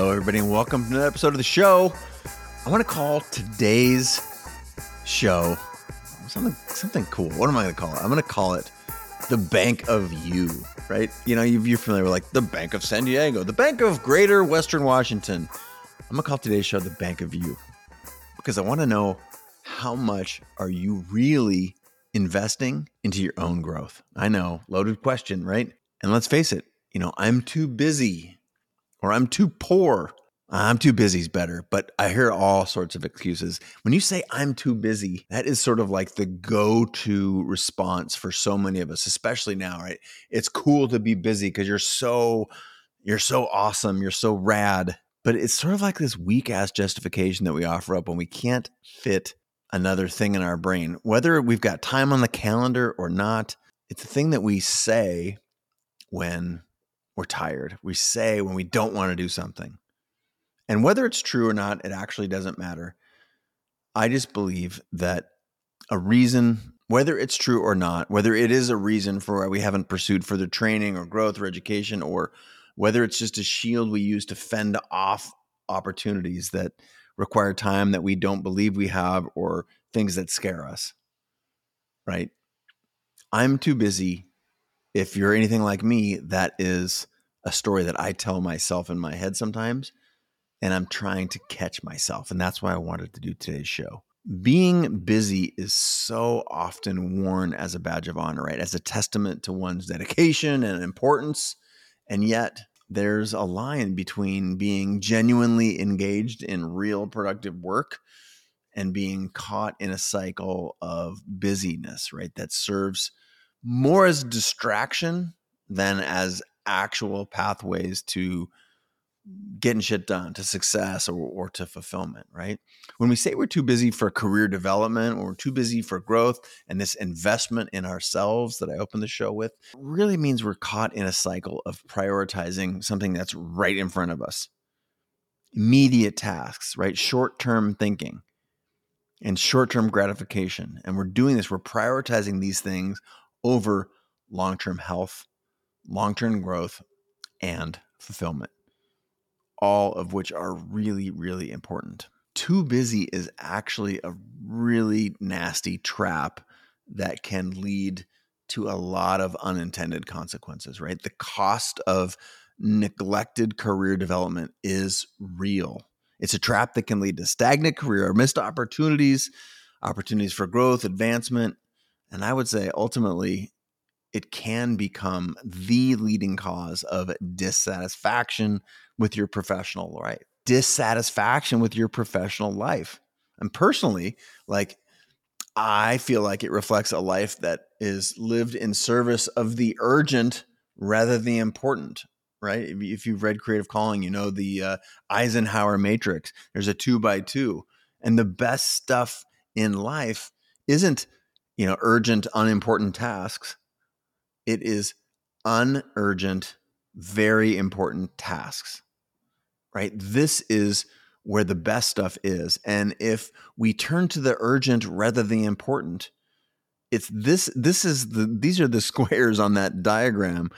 Hello, everybody, and welcome to another episode of the show. I want to call today's show something something cool. What am I going to call it? I'm going to call it the Bank of You. Right? You know, you're familiar with like the Bank of San Diego, the Bank of Greater Western Washington. I'm going to call today's show the Bank of You because I want to know how much are you really investing into your own growth? I know, loaded question, right? And let's face it, you know, I'm too busy or I'm too poor. I'm too busy is better, but I hear all sorts of excuses. When you say I'm too busy, that is sort of like the go to response for so many of us, especially now, right? It's cool to be busy because you're so, you're so awesome. You're so rad. But it's sort of like this weak ass justification that we offer up when we can't fit another thing in our brain, whether we've got time on the calendar or not. It's a thing that we say when we're tired. We say when we don't want to do something. And whether it's true or not, it actually doesn't matter. I just believe that a reason, whether it's true or not, whether it is a reason for why we haven't pursued further training or growth or education, or whether it's just a shield we use to fend off opportunities that require time that we don't believe we have or things that scare us, right? I'm too busy if you're anything like me, that is a story that I tell myself in my head sometimes. And I'm trying to catch myself. And that's why I wanted to do today's show. Being busy is so often worn as a badge of honor, right? As a testament to one's dedication and importance. And yet, there's a line between being genuinely engaged in real productive work and being caught in a cycle of busyness, right? That serves more as distraction than as actual pathways to getting shit done to success or, or to fulfillment, right? When we say we're too busy for career development or we're too busy for growth and this investment in ourselves that I opened the show with, really means we're caught in a cycle of prioritizing something that's right in front of us. Immediate tasks, right? Short term thinking and short term gratification. And we're doing this, we're prioritizing these things over long term health, long term growth, and fulfillment, all of which are really, really important. Too busy is actually a really nasty trap that can lead to a lot of unintended consequences, right? The cost of neglected career development is real. It's a trap that can lead to stagnant career, or missed opportunities, opportunities for growth, advancement, and I would say ultimately, it can become the leading cause of dissatisfaction with your professional life, dissatisfaction with your professional life. And personally, like, I feel like it reflects a life that is lived in service of the urgent rather than the important, right? If you've read Creative Calling, you know the uh, Eisenhower matrix. There's a two by two. And the best stuff in life isn't you know, urgent, unimportant tasks. It is unurgent, very important tasks, right? This is where the best stuff is. And if we turn to the urgent rather than the important, it's this, this is the, these are the squares on that diagram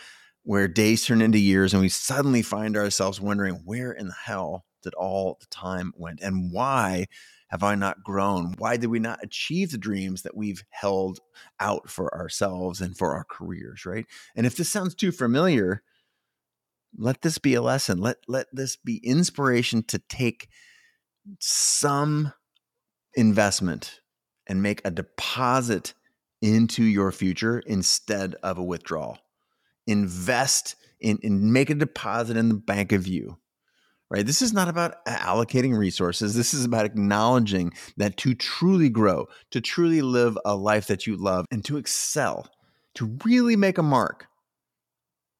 where days turn into years and we suddenly find ourselves wondering where in the hell did all the time went and why have I not grown? Why did we not achieve the dreams that we've held out for ourselves and for our careers, right? And if this sounds too familiar, let this be a lesson. Let let this be inspiration to take some investment and make a deposit into your future instead of a withdrawal. Invest in, in make a deposit in the bank of you right? This is not about allocating resources. This is about acknowledging that to truly grow, to truly live a life that you love, and to excel, to really make a mark,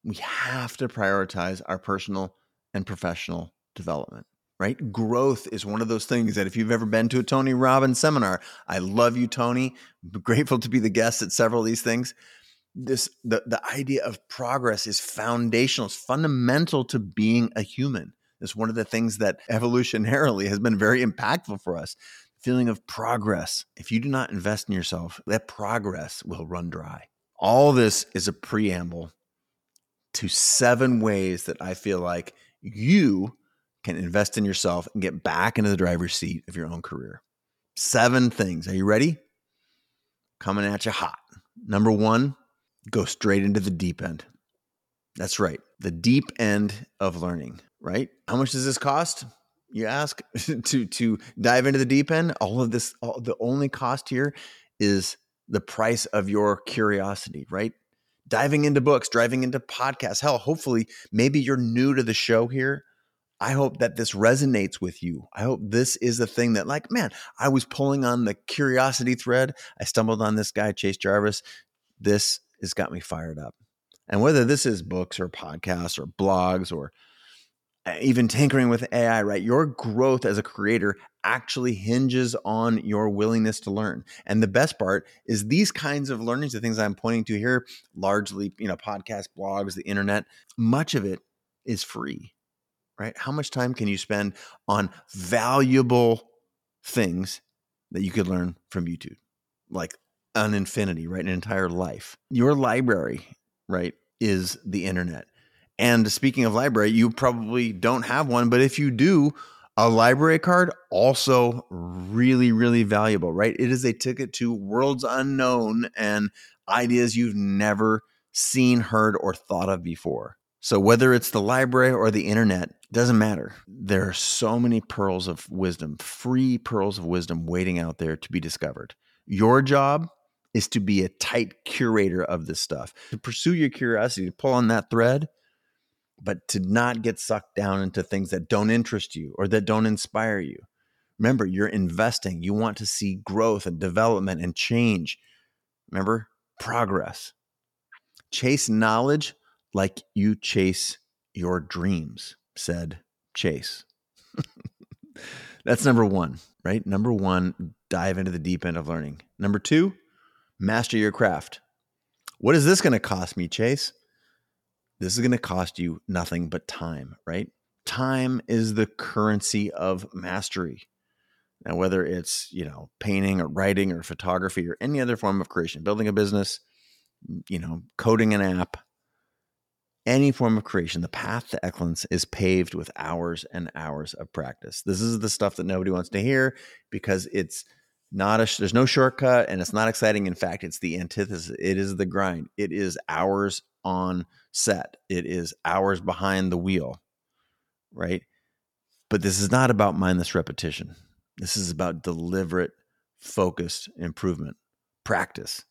we have to prioritize our personal and professional development. Right? Growth is one of those things that if you've ever been to a Tony Robbins seminar, I love you, Tony. I'm grateful to be the guest at several of these things this the, the idea of progress is foundational it's fundamental to being a human it's one of the things that evolutionarily has been very impactful for us. Feeling of progress. If you do not invest in yourself, that progress will run dry. All this is a preamble to seven ways that I feel like you can invest in yourself and get back into the driver's seat of your own career. Seven things. Are you ready? Coming at you hot. Number one, go straight into the deep end. That's right, the deep end of learning, right? How much does this cost? You ask to to dive into the deep end. All of this, all, the only cost here is the price of your curiosity, right? Diving into books, driving into podcasts. Hell, hopefully, maybe you're new to the show here. I hope that this resonates with you. I hope this is a thing that, like, man, I was pulling on the curiosity thread. I stumbled on this guy, Chase Jarvis. This has got me fired up. And whether this is books or podcasts or blogs or even tinkering with AI, right? Your growth as a creator actually hinges on your willingness to learn. And the best part is these kinds of learnings, the things I'm pointing to here, largely, you know, podcasts, blogs, the internet, much of it is free right? How much time can you spend on valuable things that you could learn from YouTube? Like an infinity, right? An entire life. Your library, right, is the internet. And speaking of library, you probably don't have one, but if you do, a library card also really, really valuable, right? It is a ticket to worlds unknown and ideas you've never seen, heard, or thought of before. So whether it's the library or the internet, doesn't matter. There are so many pearls of wisdom, free pearls of wisdom waiting out there to be discovered. Your job is to be a tight curator of this stuff, to pursue your curiosity, to pull on that thread, but to not get sucked down into things that don't interest you or that don't inspire you. Remember, you're investing. You want to see growth and development and change. Remember, progress. Chase knowledge like you chase your dreams said Chase. That's number one, right? Number one, dive into the deep end of learning. Number two, master your craft. What is this going to cost me, Chase? This is going to cost you nothing but time, right? Time is the currency of mastery. Now, whether it's, you know, painting or writing or photography or any other form of creation, building a business, you know, coding an app, any form of creation, the path to excellence is paved with hours and hours of practice. This is the stuff that nobody wants to hear because it's not a there's no shortcut and it's not exciting. In fact, it's the antithesis. It is the grind. It is hours on set. It is hours behind the wheel. Right? But this is not about mindless repetition. This is about deliberate, focused improvement, practice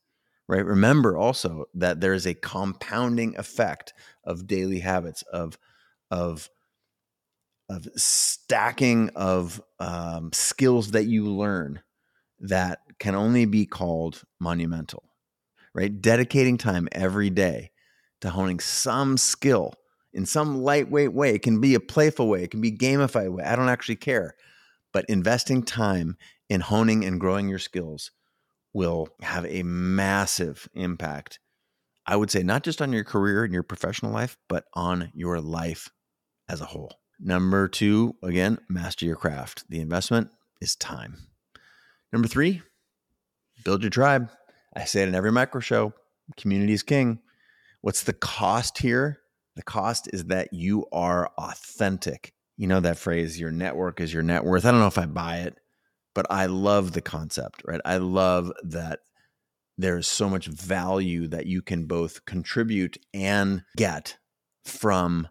right? Remember also that there is a compounding effect of daily habits of of of stacking of um, skills that you learn that can only be called monumental, right? Dedicating time every day to honing some skill in some lightweight way. It can be a playful way, it can be gamified way. I don't actually care. But investing time in honing and growing your skills will have a massive impact. I would say not just on your career and your professional life, but on your life as a whole. Number two, again, master your craft. The investment is time. Number three, build your tribe. I say it in every micro show community is king. What's the cost here? The cost is that you are authentic. You know that phrase, your network is your net worth. I don't know if I buy it but I love the concept, right? I love that there's so much value that you can both contribute and get from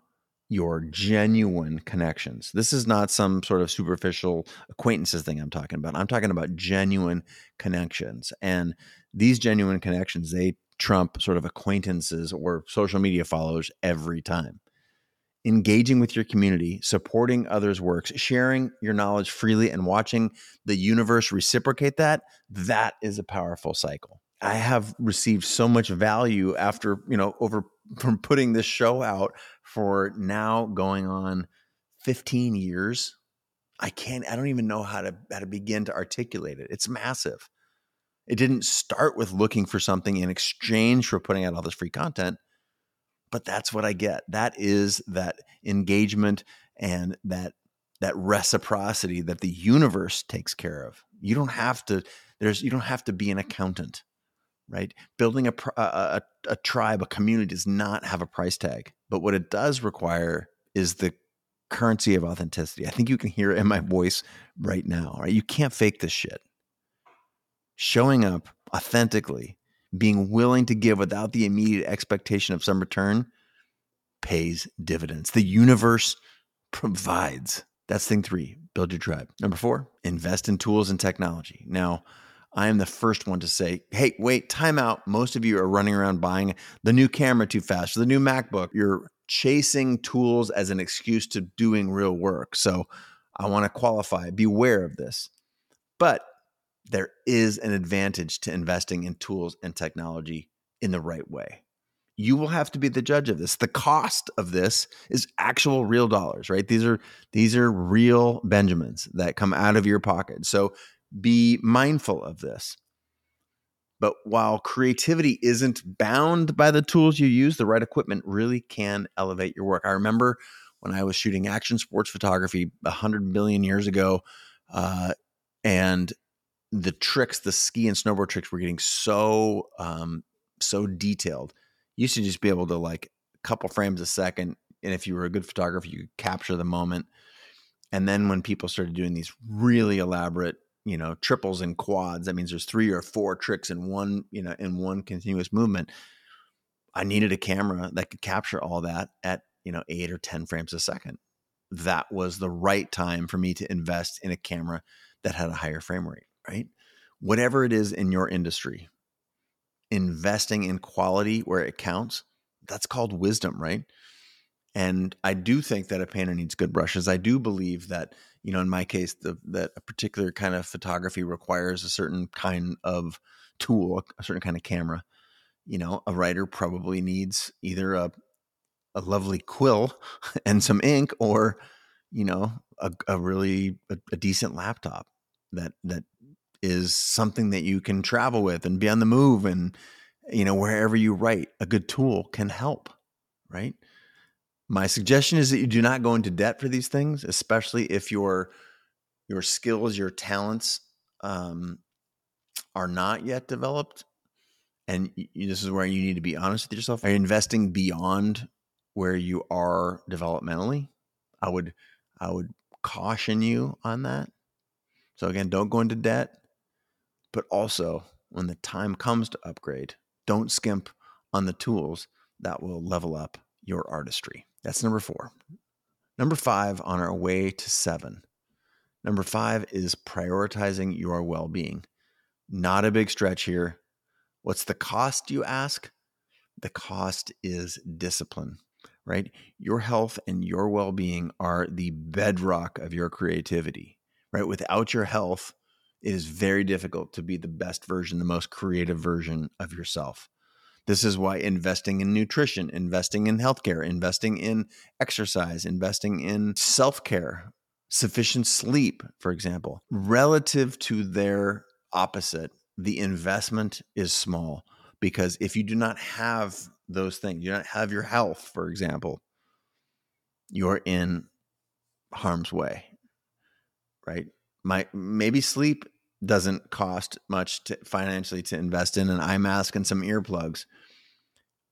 your genuine connections. This is not some sort of superficial acquaintances thing I'm talking about. I'm talking about genuine connections. And these genuine connections, they trump sort of acquaintances or social media followers every time engaging with your community, supporting others' works, sharing your knowledge freely, and watching the universe reciprocate that, that is a powerful cycle. I have received so much value after, you know, over from putting this show out for now going on 15 years. I can't, I don't even know how to how to begin to articulate it. It's massive. It didn't start with looking for something in exchange for putting out all this free content but that's what I get. That is that engagement and that that reciprocity that the universe takes care of. You don't have to there's you don't have to be an accountant, right? Building a a, a tribe, a community does not have a price tag, but what it does require is the currency of authenticity. I think you can hear it in my voice right now. Right? You can't fake this shit. Showing up authentically, being willing to give without the immediate expectation of some return pays dividends. The universe provides. That's thing three build your tribe. Number four, invest in tools and technology. Now, I am the first one to say, hey, wait, time out. Most of you are running around buying the new camera too fast, or the new MacBook. You're chasing tools as an excuse to doing real work. So I want to qualify, beware of this. But there is an advantage to investing in tools and technology in the right way you will have to be the judge of this. The cost of this is actual real dollars, right? These are these are real Benjamins that come out of your pocket. So be mindful of this. But while creativity isn't bound by the tools you use, the right equipment really can elevate your work. I remember when I was shooting action sports photography a hundred million years ago, uh, and the tricks, the ski and snowboard tricks, were getting so um, so detailed. Used to just be able to like a couple frames a second and if you were a good photographer you could capture the moment. And then when people started doing these really elaborate you know triples and quads that means there's three or four tricks in one you know in one continuous movement i needed a camera that could capture all that at you know 8 or 10 frames a second. That was the right time for me to invest in a camera that had a higher frame rate right whatever it is in your industry investing in quality where it counts, that's called wisdom, right? And I do think that a painter needs good brushes. I do believe that, you know, in my case, the, that a particular kind of photography requires a certain kind of tool, a certain kind of camera. You know, a writer probably needs either a a lovely quill and some ink, or you know, a, a really a, a decent laptop that that is something that you can travel with and be on the move and you know wherever you write a good tool can help right? My suggestion is that you do not go into debt for these things especially if your your skills your talents um, are not yet developed. And you, this is where you need to be honest with yourself. Are you investing beyond where you are developmentally? I would i would caution you on that. So again don't go into debt but also when the time comes to upgrade, don't skimp on the tools that will level up your artistry. That's number four. Number five on our way to seven. Number five is prioritizing your well being. Not a big stretch here. What's the cost, you ask? The cost is discipline, right? Your health and your well being are the bedrock of your creativity, right? Without your health, it is very difficult to be the best version, the most creative version of yourself. This is why investing in nutrition, investing in healthcare, investing in exercise, investing in self care, sufficient sleep, for example, relative to their opposite, the investment is small. Because if you do not have those things, you do not have your health, for example, you're in harm's way, right? my maybe sleep doesn't cost much to, financially to invest in an eye mask and some earplugs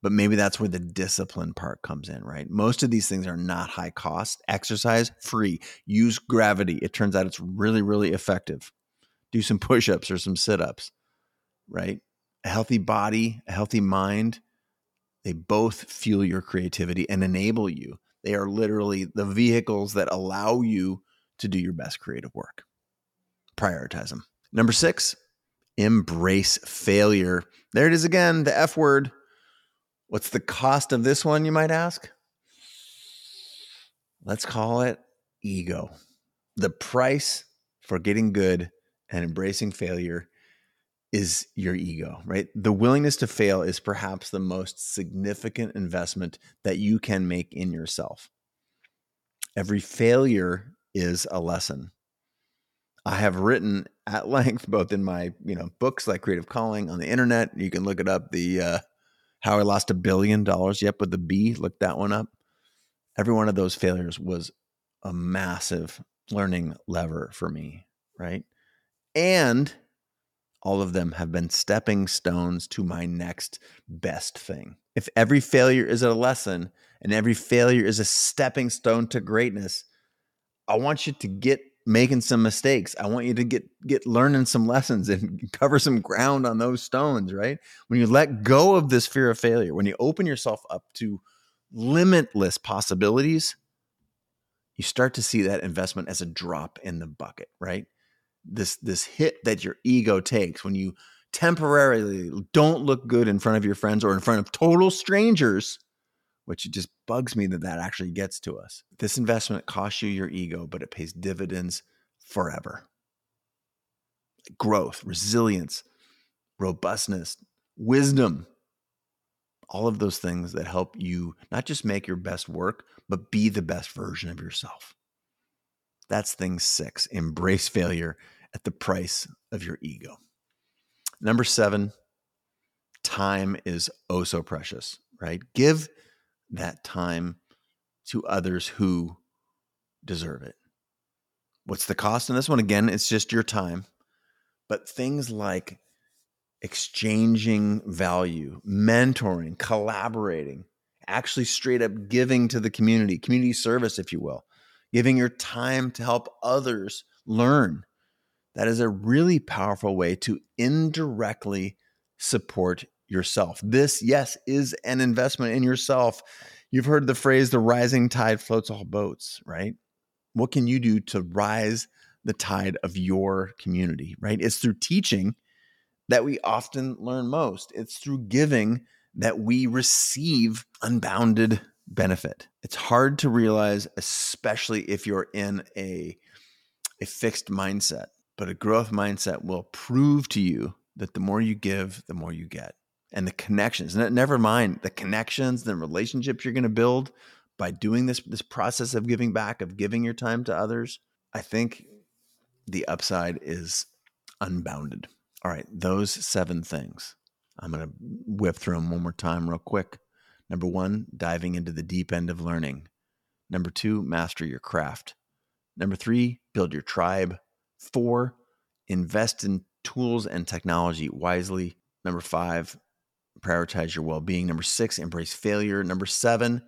but maybe that's where the discipline part comes in right? Most of these things are not high cost. Exercise free. Use gravity. It turns out it's really really effective. Do some push-ups or some sit-ups right? A healthy body a healthy mind they both fuel your creativity and enable you. They are literally the vehicles that allow you to do your best creative work. Prioritize them. Number six, embrace failure. There it is again, the F word. What's the cost of this one, you might ask? Let's call it ego. The price for getting good and embracing failure is your ego, right? The willingness to fail is perhaps the most significant investment that you can make in yourself. Every failure is a lesson. I have written at length, both in my you know books like Creative Calling on the internet. You can look it up. The uh, How I Lost a Billion Dollars. Yep, with the B. Look that one up. Every one of those failures was a massive learning lever for me, right? And all of them have been stepping stones to my next best thing. If every failure is a lesson and every failure is a stepping stone to greatness, I want you to get making some mistakes. I want you to get get learning some lessons and cover some ground on those stones, right? When you let go of this fear of failure, when you open yourself up to limitless possibilities, you start to see that investment as a drop in the bucket, right? This this hit that your ego takes when you temporarily don't look good in front of your friends or in front of total strangers which just bugs me that that actually gets to us. This investment costs you your ego, but it pays dividends forever. Growth, resilience, robustness, wisdom, all of those things that help you not just make your best work, but be the best version of yourself. That's thing six embrace failure at the price of your ego. Number seven, time is oh so precious, right? Give that time to others who deserve it. What's the cost in this one? Again, it's just your time. But things like exchanging value, mentoring, collaborating, actually straight up giving to the community, community service, if you will, giving your time to help others learn. That is a really powerful way to indirectly support yourself. This, yes, is an investment in yourself. You've heard the phrase, the rising tide floats all boats, right? What can you do to rise the tide of your community, right? It's through teaching that we often learn most, it's through giving that we receive unbounded benefit. It's hard to realize, especially if you're in a, a fixed mindset, but a growth mindset will prove to you that the more you give, the more you get and the connections. Never mind the connections, the relationships you're going to build by doing this this process of giving back, of giving your time to others. I think the upside is unbounded. All right, those seven things. I'm going to whip through them one more time, real quick. Number one, diving into the deep end of learning. Number two, master your craft. Number three, build your tribe. Four, invest in tools and technology wisely. Number five, prioritize your well being. Number six, embrace failure. Number seven,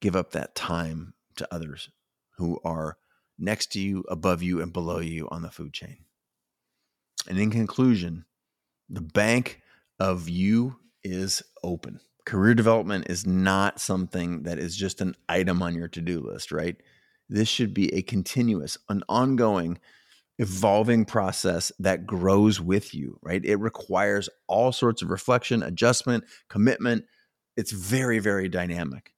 give up that time to others who are next to you, above you, and below you on the food chain. And in conclusion, the bank of you is open. Career development is not something that is just an item on your to do list, right? This should be a continuous, an ongoing evolving process that grows with you, right? It requires all sorts of reflection, adjustment, commitment. It's very, very dynamic.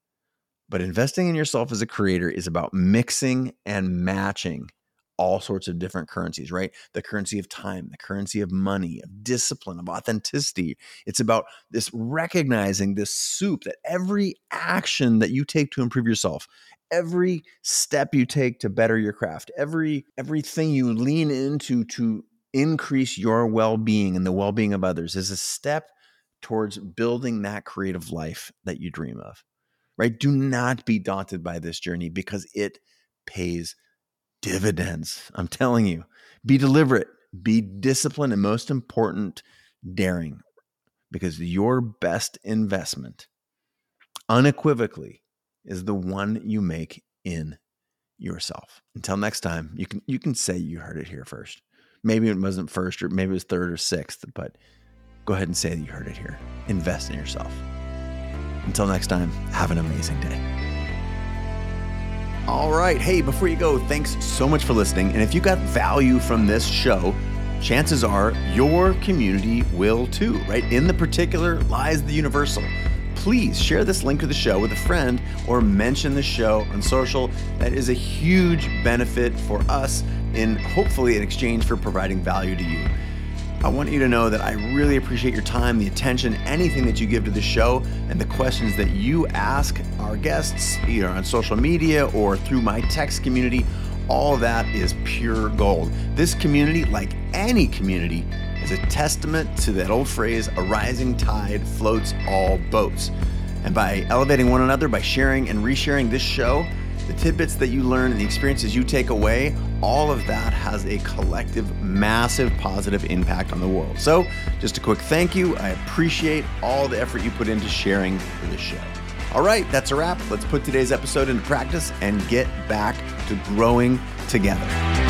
But investing in yourself as a creator is about mixing and matching all sorts of different currencies, right? The currency of time, the currency of money, of discipline, of authenticity. It's about this recognizing this soup that every action that you take to improve yourself, every step you take to better your craft, every everything you lean into to increase your well-being and the well-being of others is a step towards building that creative life that you dream of. Right? Do not be daunted by this journey because it pays dividends. I'm telling you. Be deliberate, be disciplined, and most important, daring because your best investment unequivocally is the one you make in yourself. Until next time, you can you can say you heard it here first. Maybe it wasn't first or maybe it was third or sixth, but go ahead and say that you heard it here. Invest in yourself. Until next time, have an amazing day. All right. Hey, before you go, thanks so much for listening. And if you got value from this show, chances are your community will too, right? In the particular lies the universal please share this link to the show with a friend or mention the show on social. That is a huge benefit for us in hopefully in exchange for providing value to you. I want you to know that I really appreciate your time, the attention, anything that you give to the show, and the questions that you ask our guests, either on social media or through my text community. All that is pure gold. This community, like any community, is a testament to that old phrase, a rising tide floats all boats. And by elevating one another, by sharing and resharing this show, the tidbits that you learn and the experiences you take away, all of that has a collective, massive positive impact on the world. So, just a quick thank you. I appreciate all the effort you put into sharing this show. All right, that's a wrap. Let's put today's episode into practice and get back to growing together.